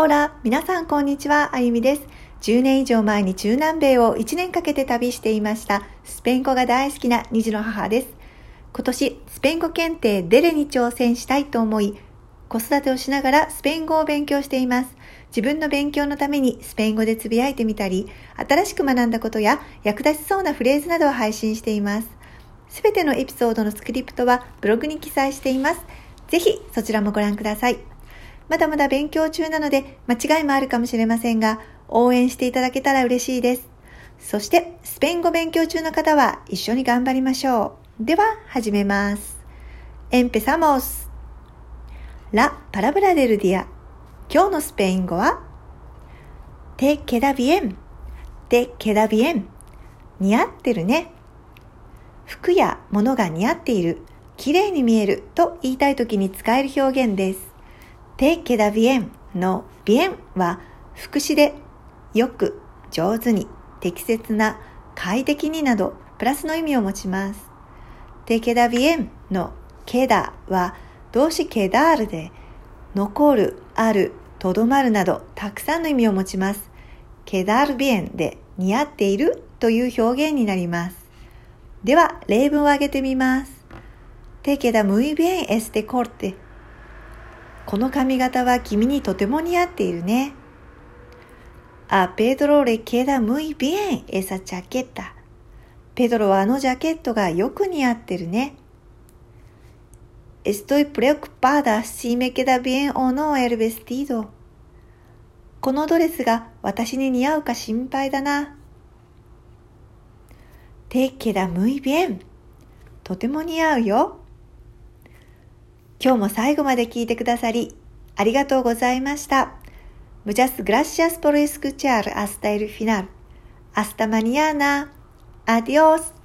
オラ、皆さんこんにちは、あゆみです。10年以上前に中南米を1年かけて旅していましたスペイン語が大好きな2児の母です。今年、スペイン語検定デレに挑戦したいと思い、子育てをしながらスペイン語を勉強しています。自分の勉強のためにスペイン語でつぶやいてみたり、新しく学んだことや役立ちそうなフレーズなどを配信しています。すべてのエピソードのスクリプトはブログに記載しています。ぜひそちらもご覧ください。まだまだ勉強中なので間違いもあるかもしれませんが、応援していただけたら嬉しいです。そして、スペイン語勉強中の方は一緒に頑張りましょう。では、始めます。Empezamos! La palabra del día 今日のスペイン語は Te queda bien Te queda bien 似合ってるね。服や物が似合っている、綺麗に見えると言いたい時に使える表現です。Te queda bien の bien は副詞でよく、上手に、適切な、快適になどプラスの意味を持ちます。te queda bien の queda は動詞 quedar で残る、ある、とどまるなどたくさんの意味を持ちます。quedar bien で似合っているという表現になります。では例文を挙げてみます。te queda muy bien este corte この髪型は君にとても似合っているね。A Pedro le queda muy bien esa chaqueta. ペドロはあのジャケットがよく似合ってるね。Estoy preocupada si me queda bien o no el vestido. このドレスが私に似合うか心配だな。Te queda muy bien. とても似合うよ。今日も最後まで聞いてくださり、ありがとうございました。ムジャスグラシアスポルイスクチャールアスタイルフィナル。アスタマニアナ。アディオス。